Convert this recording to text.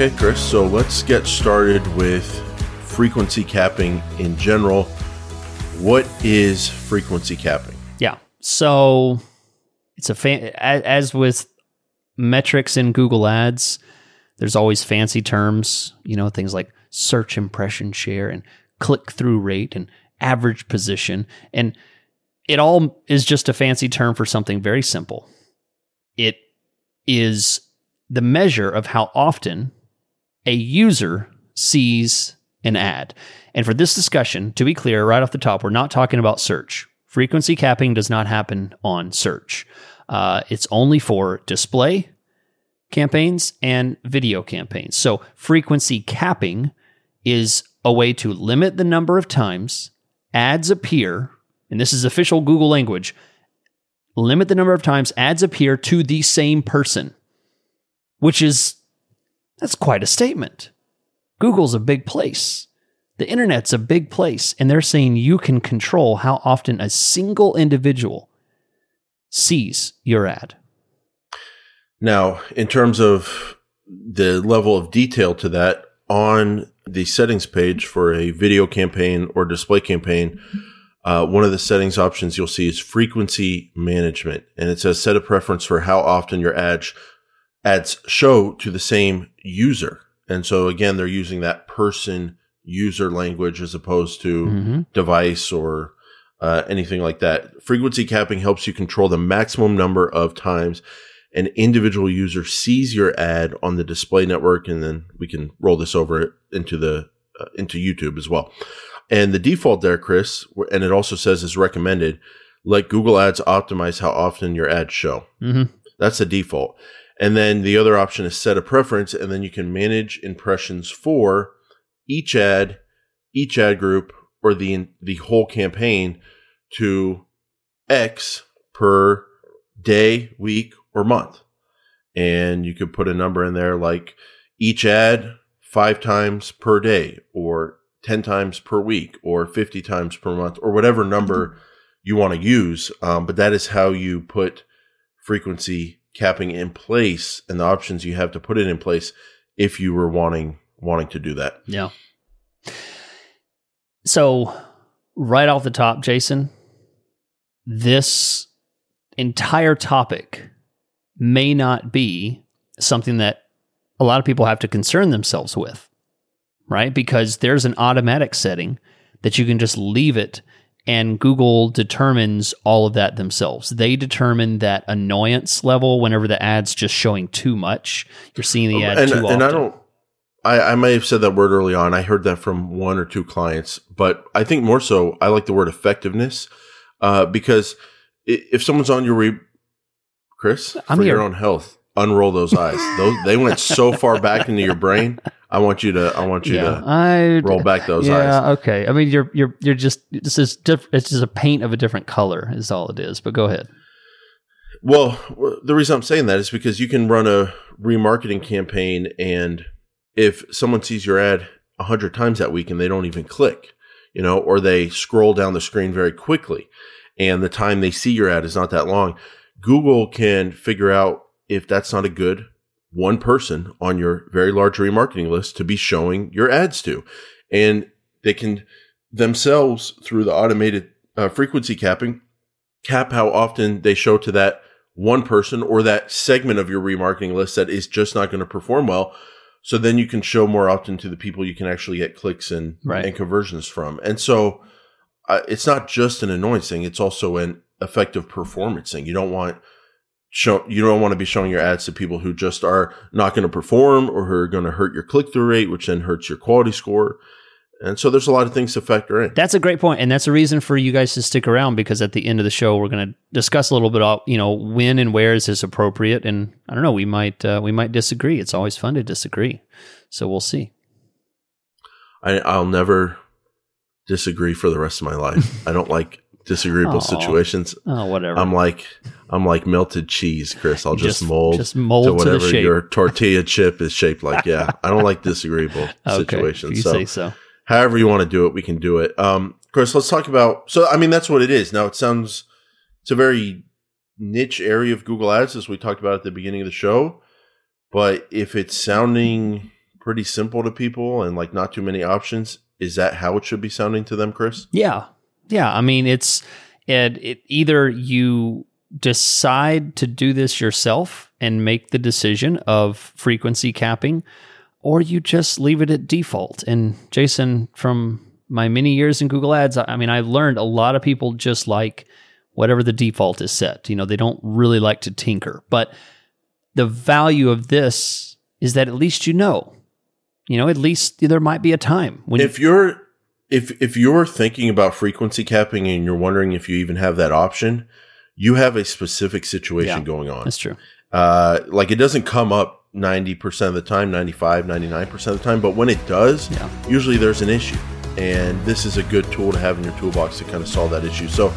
Okay, Chris, so let's get started with frequency capping in general. What is frequency capping? Yeah. So it's a fan, as with metrics in Google Ads, there's always fancy terms, you know, things like search impression share and click through rate and average position. And it all is just a fancy term for something very simple. It is the measure of how often a user sees an ad. And for this discussion, to be clear, right off the top, we're not talking about search. Frequency capping does not happen on search. Uh, it's only for display campaigns and video campaigns. So frequency capping is a way to limit the number of times ads appear, and this is official Google language, limit the number of times ads appear to the same person, which is, that's quite a statement. Google's a big place. The internet's a big place, and they're saying you can control how often a single individual sees your ad. Now, in terms of the level of detail to that, on the settings page for a video campaign or display campaign, uh, one of the settings options you'll see is frequency management. And it says set a preference for how often your ads, ads show to the same user. And so again, they're using that person user language as opposed to mm-hmm. device or uh, anything like that. Frequency capping helps you control the maximum number of times an individual user sees your ad on the display network, and then we can roll this over into the uh, into YouTube as well. And the default there, Chris, and it also says is recommended. Let Google Ads optimize how often your ads show. Mm-hmm. That's the default. And then the other option is set a preference, and then you can manage impressions for each ad, each ad group, or the the whole campaign to X per day, week, or month. And you could put a number in there like each ad five times per day or 10 times per week or 50 times per month or whatever number mm-hmm. you want to use. Um, but that is how you put frequency capping in place and the options you have to put it in place if you were wanting wanting to do that. Yeah. So right off the top, Jason, this entire topic may not be something that a lot of people have to concern themselves with, right? Because there's an automatic setting that you can just leave it and Google determines all of that themselves. They determine that annoyance level whenever the ad's just showing too much. You're seeing the ad and, too and often. I don't. I, I may have said that word early on. I heard that from one or two clients, but I think more so, I like the word effectiveness uh, because if someone's on your re- Chris, I'm for here. your own health, unroll those eyes. those they went so far back into your brain. I want you to. I want you yeah, to I, roll back those yeah, eyes. Yeah. Okay. I mean, you're you're you're just this is diff- it's just a paint of a different color is all it is. But go ahead. Well, the reason I'm saying that is because you can run a remarketing campaign, and if someone sees your ad a hundred times that week and they don't even click, you know, or they scroll down the screen very quickly, and the time they see your ad is not that long Google can figure out if that's not a good one person on your very large remarketing list to be showing your ads to. And they can themselves, through the automated uh, frequency capping, cap how often they show to that one person or that segment of your remarketing list that is just not going to perform well. So then you can show more often to the people you can actually get clicks and, right. and conversions from. And so uh, it's not just an annoyance thing, it's also an effective performance thing. You don't want show you don't want to be showing your ads to people who just are not going to perform or who are going to hurt your click through rate, which then hurts your quality score. And so there's a lot of things to factor in. That's a great point, and that's a reason for you guys to stick around because at the end of the show we're going to discuss a little bit about you know when and where is this appropriate, and I don't know we might uh, we might disagree. It's always fun to disagree, so we'll see. I, I'll never disagree for the rest of my life. I don't like disagreeable Aww. situations. Oh, whatever. I'm like I'm like melted cheese, Chris. I'll just, just mold just mold to whatever to your tortilla chip is shaped like. Yeah, I don't like disagreeable okay, situations. you so, say so. However you want to do it, we can do it. Um, Chris, let's talk about. So, I mean, that's what it is. Now, it sounds it's a very niche area of Google Ads, as we talked about at the beginning of the show. But if it's sounding pretty simple to people and like not too many options, is that how it should be sounding to them, Chris? Yeah. Yeah. I mean, it's it, it either you decide to do this yourself and make the decision of frequency capping, or you just leave it at default. And Jason, from my many years in Google Ads, I mean, I learned a lot of people just like whatever the default is set. You know, they don't really like to tinker. But the value of this is that at least you know. You know, at least there might be a time when if you're if if you're thinking about frequency capping and you're wondering if you even have that option, you have a specific situation Yeah. going on. that's true. Uh, like it doesn't come up 90% of the time, 95, 99% of the time, but when it does, Yeah. usually there's an issue. And this is a good tool to have in your toolbox to kind of solve that issue. So